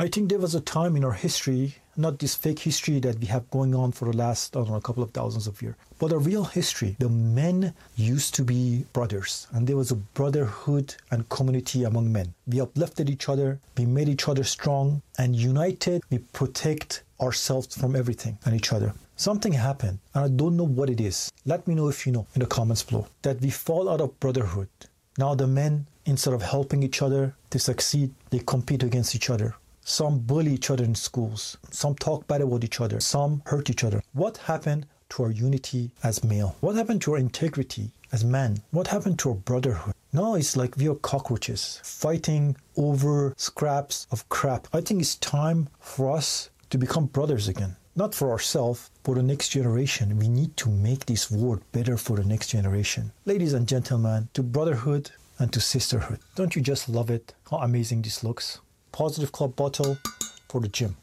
I think there was a time in our history, not this fake history that we have going on for the last, I don't know, a couple of thousands of years, but a real history. The men used to be brothers, and there was a brotherhood and community among men. We uplifted each other, we made each other strong, and united, we protect ourselves from everything and each other. Something happened, and I don't know what it is. Let me know if you know in the comments below. That we fall out of brotherhood. Now the men, instead of helping each other to succeed, they compete against each other. Some bully each other in schools. Some talk bad about each other. Some hurt each other. What happened to our unity as male? What happened to our integrity as men? What happened to our brotherhood? Now it's like we are cockroaches fighting over scraps of crap. I think it's time for us to become brothers again. Not for ourselves, for the next generation. We need to make this world better for the next generation. Ladies and gentlemen, to brotherhood and to sisterhood. Don't you just love it? How amazing this looks. Positive Club bottle for the gym.